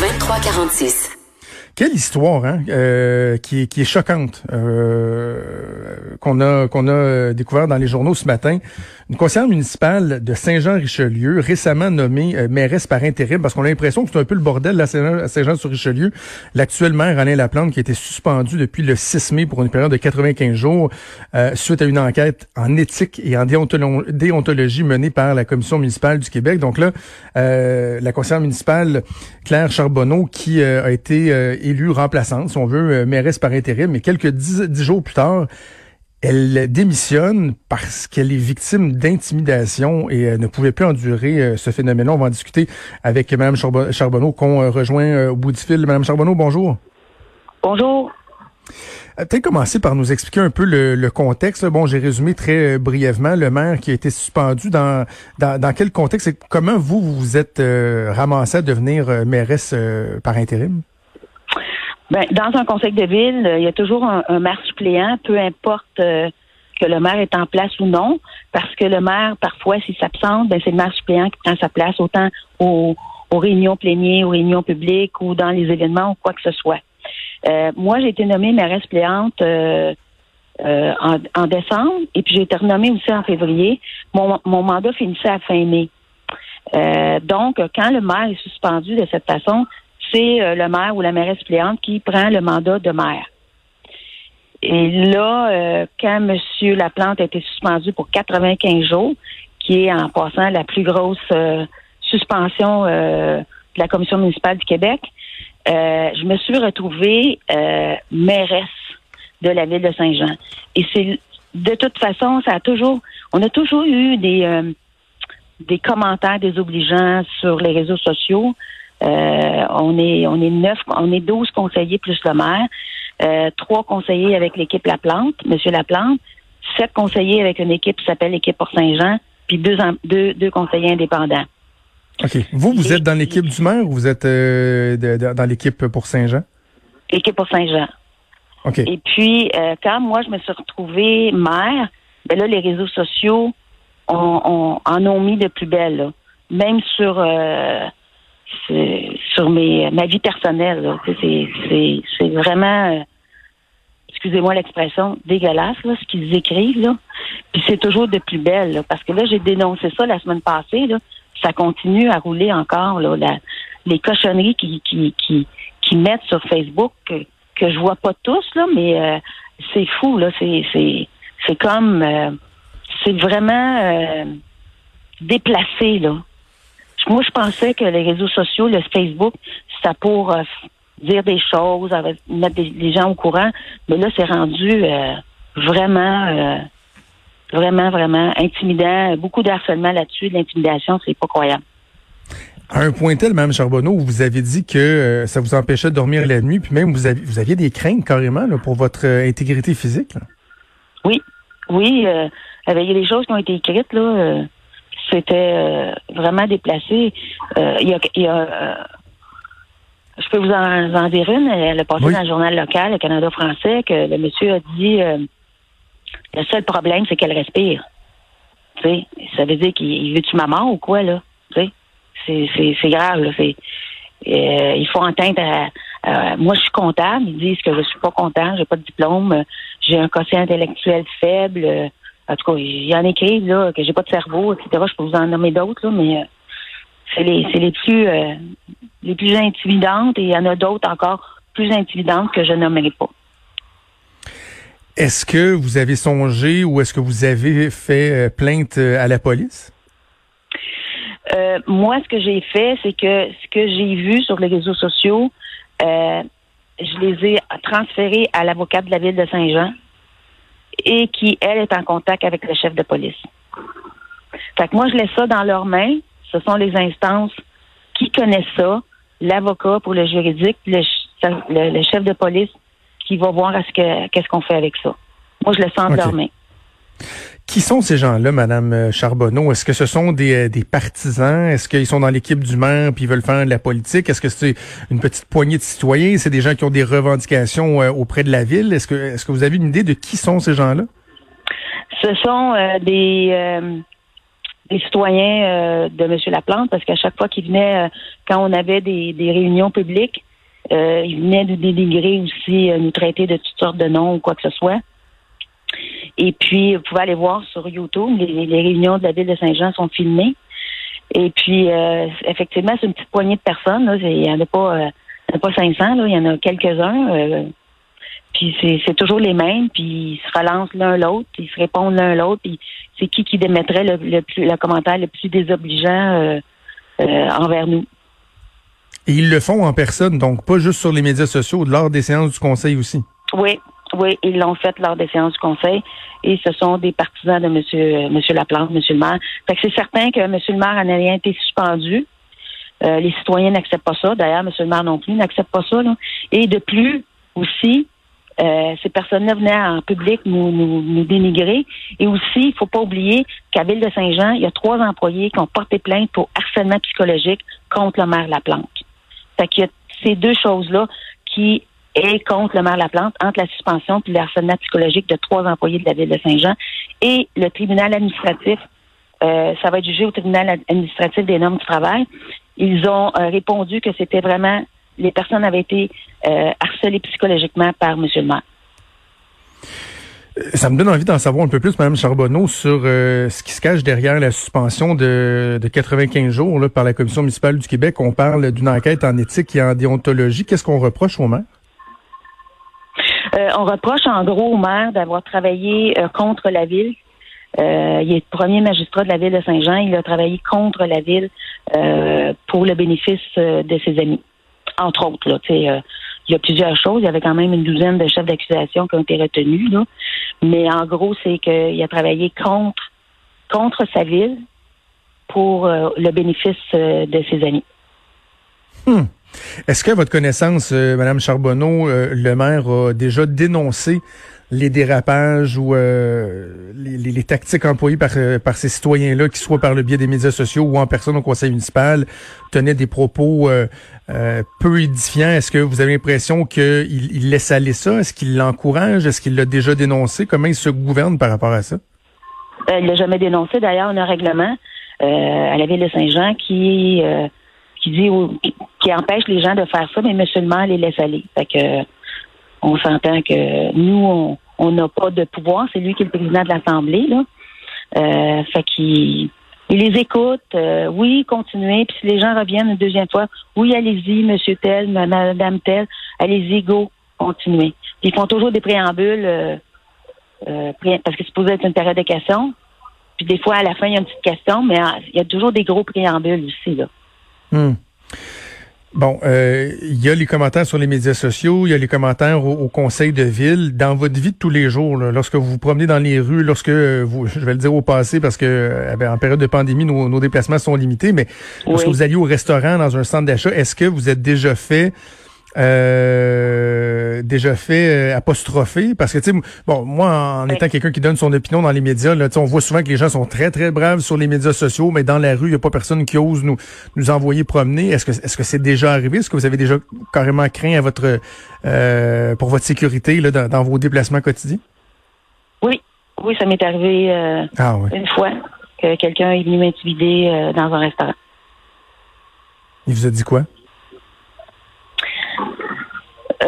2346. Quelle histoire, hein, euh, qui, est, qui est choquante, euh, qu'on a qu'on a découvert dans les journaux ce matin. Une conseillère municipale de Saint-Jean-Richelieu, récemment nommée euh, mairesse par intérim, parce qu'on a l'impression que c'est un peu le bordel à Saint-Jean-sur-Richelieu. L'actuel maire, Alain Laplante, qui a été suspendu depuis le 6 mai pour une période de 95 jours, euh, suite à une enquête en éthique et en déontologie menée par la Commission municipale du Québec. Donc là, euh, la conseillère municipale Claire Charbonneau, qui a été élue remplaçante, si on veut, mairesse par intérim, mais quelques dix jours plus tard, elle démissionne parce qu'elle est victime d'intimidation et ne pouvait plus endurer euh, ce phénomène. On va en discuter avec Mme Charbonneau qu'on euh, rejoint euh, au bout du fil. Mme Charbonneau, bonjour. Bonjour. Peut-être commencer par nous expliquer un peu le, contexte. Bon, j'ai résumé très brièvement le maire qui a été suspendu. Dans, dans, quel contexte et comment vous vous êtes ramassé à devenir mairesse par intérim? Ben, dans un conseil de ville, il y a toujours un, maire suppléant, peu importe euh, que le maire est en place ou non, parce que le maire, parfois, s'il s'absente, ben, c'est le maire suppléant qui prend sa place, autant aux, réunions plénières, aux réunions publiques ou dans les événements ou quoi que ce soit. Euh, moi, j'ai été nommée mairesse suppléante euh, en, en, décembre et puis j'ai été renommée aussi en février. Mon, mon mandat finissait à fin mai. donc, quand le maire est suspendu de cette façon, c'est euh, le maire ou la mairesse suppléante qui prend le mandat de maire. Et là, euh, quand M. Laplante a été suspendu pour 95 jours, qui est en passant la plus grosse euh, suspension de la Commission municipale du Québec, je me suis retrouvée mairesse de la ville de Saint-Jean. Et c'est de toute façon, ça a toujours, on a toujours eu des des commentaires désobligeants sur les réseaux sociaux euh, on est on est neuf, on est douze conseillers plus le maire, euh, trois conseillers avec l'équipe La Plante, Monsieur Laplante, sept conseillers avec une équipe qui s'appelle l'équipe pour Saint-Jean, puis deux, deux, deux conseillers indépendants. OK. Vous, vous êtes dans l'équipe du maire ou vous êtes euh, dans l'équipe pour Saint-Jean? L'équipe pour Saint-Jean. OK. Et puis, quand moi, je me suis retrouvée maire, ben là, les réseaux sociaux on, en ont mis de plus belle. Même sur sur mes ma vie personnelle. C'est vraiment euh, excusez-moi l'expression, dégueulasse, là, ce qu'ils écrivent, là. Puis c'est toujours de plus belle, parce que là, j'ai dénoncé ça la semaine passée. Ça continue à rouler encore, là, les cochonneries qui, mettent sur Facebook, que, je vois pas tous, là, mais euh, c'est fou, là. C'est comme, euh, c'est vraiment déplacé, là. Moi, je pensais que les réseaux sociaux, le Facebook, c'était pour euh, dire des choses, mettre des, gens au courant. Mais là, c'est rendu euh, vraiment, euh, vraiment, vraiment intimidant. Beaucoup de harcèlement là-dessus, de l'intimidation, c'est pas croyable. À un point tel, Mme Charbonneau, vous avez dit que ça vous empêchait de dormir la nuit, puis même vous, aviez, vous aviez des craintes carrément pour votre intégrité physique. Oui, oui. il y a des choses qui ont été écrites là c'était euh, vraiment déplacé. Euh, il y a, euh, je peux vous en, dire une. Elle a passé dans le journal local, le Canada français, que le monsieur a dit le seul problème, c'est qu'elle respire. sais, ça veut dire qu'il veut tu ma mort ou quoi, là? C'est, c'est, grave, là. C'est, il faut entendre à, moi, je suis comptable. Ils disent que je suis pas content, j'ai pas de diplôme, j'ai un quotient intellectuel faible. En tout cas, il y en écrit là, que j'ai pas de cerveau, etc. Je peux vous en nommer d'autres, là, mais euh, c'est les, c'est les plus euh, les plus intimidantes et il y en a d'autres encore plus intimidantes que je nommerai pas. Est-ce que vous avez songé ou est-ce que vous avez fait euh, plainte à la police? moi, ce que j'ai fait, c'est que ce que j'ai vu sur les réseaux sociaux, je les ai transférés à l'avocat de la ville de Saint-Jean et qui, elle, est en contact avec le chef de police. Fait que moi, je laisse ça dans leurs mains. Ce sont les instances qui connaissent ça, l'avocat pour le juridique, le, le, chef de police qui va voir à ce que qu'est-ce qu'on fait avec ça. Moi, je le sens de leurs mains. Qui sont ces gens-là, Madame euh, Charbonneau? Est-ce que ce sont des, euh, des partisans? Est-ce qu'ils sont dans l'équipe du maire puis ils veulent faire de la politique? Est-ce que c'est une petite poignée de citoyens? C'est des gens qui ont des revendications euh, auprès de la ville? Est-ce que, vous avez une idée de qui sont ces gens-là? Ce sont des, citoyens de M. Laplante parce qu'à chaque fois qu'ils venaient, quand on avait des, réunions publiques, ils venaient nous dénigrer aussi, nous traiter de toutes sortes de noms ou quoi que ce soit. Et puis, vous pouvez aller voir sur YouTube, les, réunions de la ville de Saint-Jean sont filmées. Et puis, euh, effectivement, c'est une petite poignée de personnes. Il n'y en a pas, euh, pas 500, là, il y en a quelques-uns. Euh, puis c'est toujours les mêmes, puis ils se relancent l'un l'autre, ils se répondent l'un l'autre, puis c'est qui qui démettrait le, plus, le commentaire le plus désobligeant envers nous. Et ils le font en personne, donc pas juste sur les médias sociaux, lors des séances du conseil aussi. Oui, oui, ils l'ont fait lors des séances du conseil et ce sont des partisans de Monsieur, Monsieur Laplante, Monsieur le maire. Fait que c'est certain que Monsieur le maire en a rien été suspendu. Euh, les citoyens n'acceptent pas ça. D'ailleurs, Monsieur le maire non plus n'accepte pas ça. Là. Et de plus, aussi, euh, ces personnes-là venaient en public nous, nous, nous, dénigrer. Et aussi, il faut pas oublier qu'à Ville de Saint-Jean, il y a trois employés qui ont porté plainte pour harcèlement psychologique contre le maire Laplante. Fait qu'il y a ces deux choses-là qui et contre le maire Laplante entre la suspension et le harcèlement psychologique de trois employés de la ville de Saint-Jean et le tribunal administratif. Euh, ça va être jugé au tribunal administratif des normes du travail. Ils ont euh, répondu que c'était vraiment les personnes avaient été euh, harcelées psychologiquement par M. le maire. Ça me donne envie d'en savoir un peu plus, Mme Charbonneau, sur ce qui se cache derrière la suspension de, de 95 jours par la Commission municipale du Québec. On parle d'une enquête en éthique et en déontologie. Qu'est-ce qu'on reproche au maire? Euh, on reproche en gros au maire d'avoir travaillé euh, contre la ville. Euh, il est premier magistrat de la ville de Saint-Jean. Il a travaillé contre la ville pour le bénéfice de ses amis. Entre autres, là, il y a plusieurs choses. Il y avait quand même une douzaine de chefs d'accusation qui ont été retenus. Là. Mais en gros, c'est qu'il a travaillé contre contre sa ville pour le bénéfice de ses amis. Hmm. Est-ce qu'à votre connaissance, euh, Madame Charbonneau, euh, le maire a déjà dénoncé les dérapages ou euh, les, tactiques employées par, par ces citoyens-là, qui soit par le biais des médias sociaux ou en personne au conseil municipal, tenaient des propos peu édifiants? Est-ce que vous avez l'impression qu'il il laisse aller ça? Est-ce qu'il l'encourage? Est-ce qu'il l'a déjà dénoncé? Comment il se gouverne par rapport à ça? il l'a jamais dénoncé. D'ailleurs, on a un règlement à la ville de Saint-Jean qui qui dit qui empêche les gens de faire ça, mais musulmans les laisse aller. Fait que on s'entend que nous, on n'a pas de pouvoir. C'est lui qui est le président de l'Assemblée, là. Euh, fait qu'il il les écoute. Euh, oui, continuez. Puis si les gens reviennent une deuxième fois, oui, allez-y, monsieur tel, madame tel, allez-y, go, continuez. ils font toujours des préambules euh, euh, parce que c'est supposé être une période de questions. Puis des fois, à la fin, il y a une petite question, mais il y a toujours des gros préambules aussi, là. Hmm. Bon, euh, il y a les commentaires sur les médias sociaux, il y a les commentaires au, conseil de ville. Dans votre vie de tous les jours, lorsque vous vous promenez dans les rues, lorsque vous, je vais le dire au passé parce que euh, ben, en période de pandémie, nos, déplacements sont limités, mais lorsque vous alliez au restaurant, dans un centre d'achat, est-ce que vous êtes déjà fait euh, déjà fait euh, apostropher parce que tu sais bon moi en étant quelqu'un qui donne son opinion dans les médias là on voit souvent que les gens sont très très braves sur les médias sociaux mais dans la rue il y a pas personne qui ose nous nous envoyer promener. Est-ce que est-ce que c'est déjà arrivé? Est-ce que vous avez déjà carrément craint à votre euh, pour votre sécurité là dans, vos déplacements quotidiens? Oui. Oui ça m'est arrivé ah, une fois que quelqu'un est venu m'intimider dans un restaurant. Il vous a dit quoi?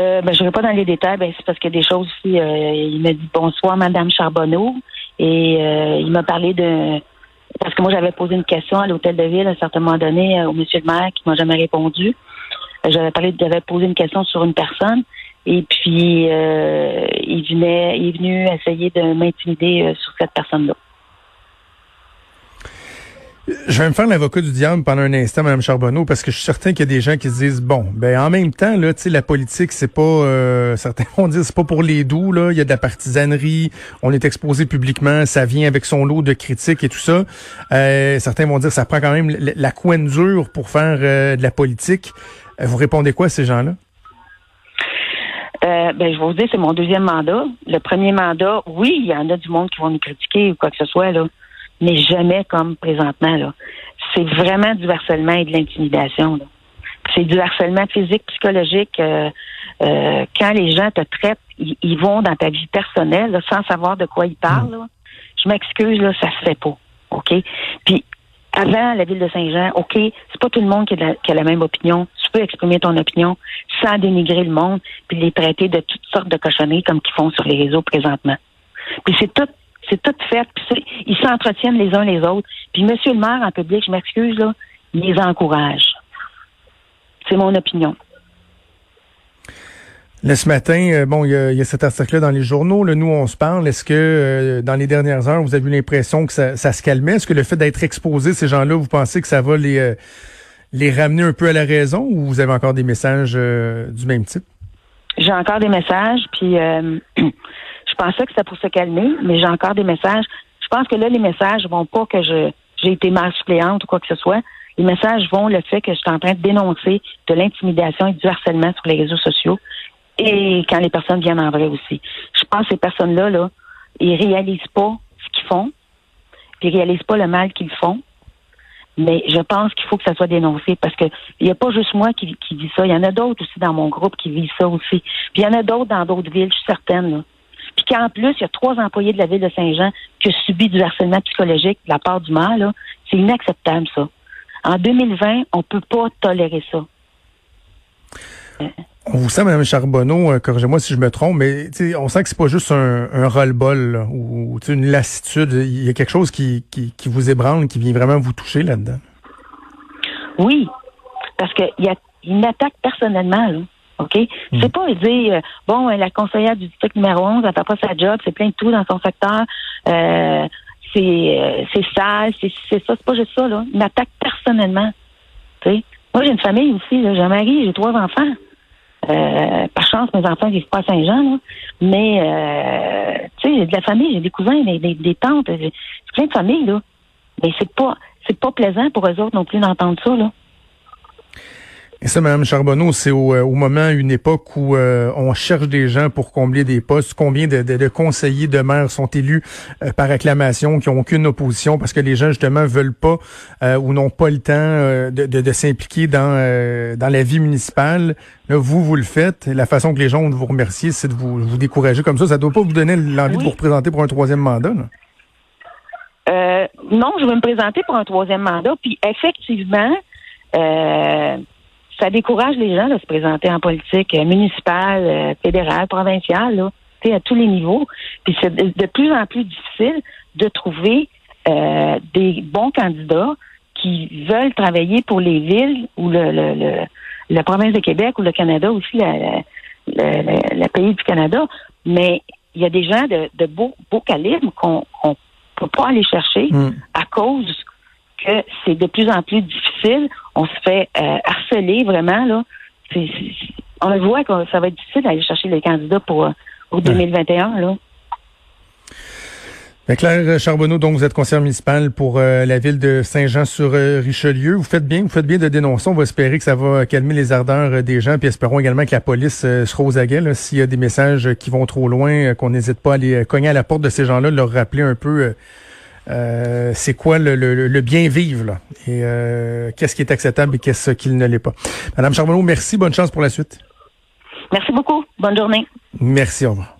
Euh, ben, je ne vais pas dans les détails, ben, c'est parce qu'il y a des choses aussi. Euh, il m'a dit bonsoir, Madame Charbonneau. Et euh, il m'a parlé de parce que moi j'avais posé une question à l'hôtel de ville à un certain moment donné au monsieur le maire qui m'a jamais répondu. J'avais parlé, j'avais posé une question sur une personne et puis il venait, il est venu essayer de m'intimider sur cette personne-là. Je vais me faire l'avocat du diable pendant un instant, Mme Charbonneau, parce que je suis certain qu'il y a des gens qui se disent bon, ben en même temps, là, tu sais, la politique, c'est pas euh, certains vont dire c'est pas pour les doux, là. Il y a de la partisanerie, on est exposé publiquement, ça vient avec son lot de critiques et tout ça. Euh, certains vont dire ça prend quand même la, couenne dure pour faire euh, de la politique. vous répondez quoi à ces gens-là? Euh, ben, je vais vous dire, c'est mon deuxième mandat. Le premier mandat, oui, il y en a du monde qui vont nous critiquer ou quoi que ce soit, là, mais jamais comme présentement. Là. C'est vraiment du harcèlement et de l'intimidation. C'est du harcèlement physique, psychologique. Euh, euh, quand les gens te traitent, ils, vont dans ta vie personnelle là, sans savoir de quoi ils parlent. Là. Je m'excuse, là, ça se fait pas. OK? Puis avant la ville de Saint-Jean, OK, c'est pas tout le monde qui a, la, même opinion. Tu peux exprimer ton opinion sans dénigrer le monde puis les traiter de toutes sortes de cochonneries comme qu'ils font sur les réseaux présentement. Puis c'est tout c'est tout fait. Puis ils s'entretiennent les uns les autres. Puis Monsieur le maire en public, je m'excuse là, il les encourage. C'est mon opinion. Là, ce matin, euh, bon, il y, a, cet article-là dans les journaux. Là, nous, on se parle. Est-ce que euh, dans les dernières heures, vous avez eu l'impression que ça, se calmait? Est-ce que le fait d'être exposé, ces gens-là, vous pensez que ça va les, euh, les ramener un peu à la raison ou vous avez encore des messages du même type? J'ai encore des messages, puis pensais que c'était pour se calmer, mais j'ai encore des messages. Je pense que là, les messages vont pas que je j'ai été mal suppléante ou quoi que ce soit. Les messages vont le fait que je suis en train de dénoncer de l'intimidation et du harcèlement sur les réseaux sociaux et quand les personnes viennent en vrai aussi. Je pense que ces personnes-là, là, ils réalisent pas ce qu'ils font, puis ils réalisent pas le mal qu'ils font. Mais je pense qu'il faut que ça soit dénoncé parce que il n'y a pas juste moi qui, qui vis ça. Il y en a d'autres aussi dans mon groupe qui vivent ça aussi. Puis il y en a d'autres dans d'autres villes, je suis certaine. Puis qu'en plus, il y a trois employés de la ville de Saint-Jean qui ont subi du harcèlement psychologique de la part du maire. C'est inacceptable, ça. En 2020, on peut pas tolérer ça. On vous sent, Mme Charbonneau, euh, corrigez-moi si je me trompe, mais on sent que c'est pas juste un, un roll-ball ou une lassitude. Il y a quelque chose qui, qui, vous ébranle, qui vient vraiment vous toucher là-dedans? Oui, parce qu'il y a une attaque personnellement. Là. OK? Hmm. C'est pas dire, euh, bon, la conseillère du district numéro 11, elle fait pas sa job, c'est plein de tout dans son secteur, euh, c'est c'est sale, c'est ça, c'est pas juste ça, là. Une attaque personnellement. sais. Moi, j'ai une famille aussi, j'ai un mari, j'ai trois enfants. Euh, par chance, mes enfants vivent pas à Saint-Jean, mais euh, tu sais, j'ai de la famille, j'ai des cousins, des, des, tantes, c'est plein de familles, là. Mais c'est pas c'est pas plaisant pour eux autres non plus d'entendre ça, là. Et ça, Mme Charbonneau, c'est au, euh, au, moment, une époque où euh, on cherche des gens pour combler des postes. Combien de, de, conseillers de maires sont élus euh, par acclamation, qui n'ont aucune opposition parce que les gens, justement, veulent pas ou n'ont pas le temps de, de s'impliquer dans, dans la vie municipale. Là, vous, vous le faites. La façon que les gens vont vous remercier, c'est de vous, vous décourager comme ça. Ça doit pas vous donner l'envie de vous représenter pour un troisième mandat, là. non, je vais me présenter pour un troisième mandat. Puis effectivement, euh, ça décourage les gens de se présenter en politique euh, municipale, euh, fédérale, provinciale, là, à tous les niveaux. Puis c'est de, plus en plus difficile de trouver euh, des bons candidats qui veulent travailler pour les villes ou le, le, la province de Québec ou le Canada aussi, la, le, pays du Canada. Mais il y a des gens de, de beau, beau calibre qu'on ne peut pas aller chercher hmm. à cause que c'est de plus en plus difficile. On se fait euh, harceler vraiment là. on le voit que ça va être difficile d'aller chercher les candidats pour, euh, pour 2021 là. Claire Charbonneau, donc vous êtes conseillère municipale pour euh, la ville de Saint-Jean-sur-Richelieu. Vous faites bien, vous faites bien de dénoncer. On va espérer que ça va calmer les ardeurs des gens, puis espérons également que la police sera aux aguets. S'il y a des messages qui vont trop loin, qu'on n'hésite pas à aller cogner à la porte de ces gens-là, leur rappeler un peu euh, c'est quoi le, bien vivre là, et euh, qu'est-ce qui est acceptable et qu'est-ce qui ne l'est pas? Madame Charbonneau, merci, bonne chance pour la suite. Merci beaucoup, bonne journée. Merci, au revoir.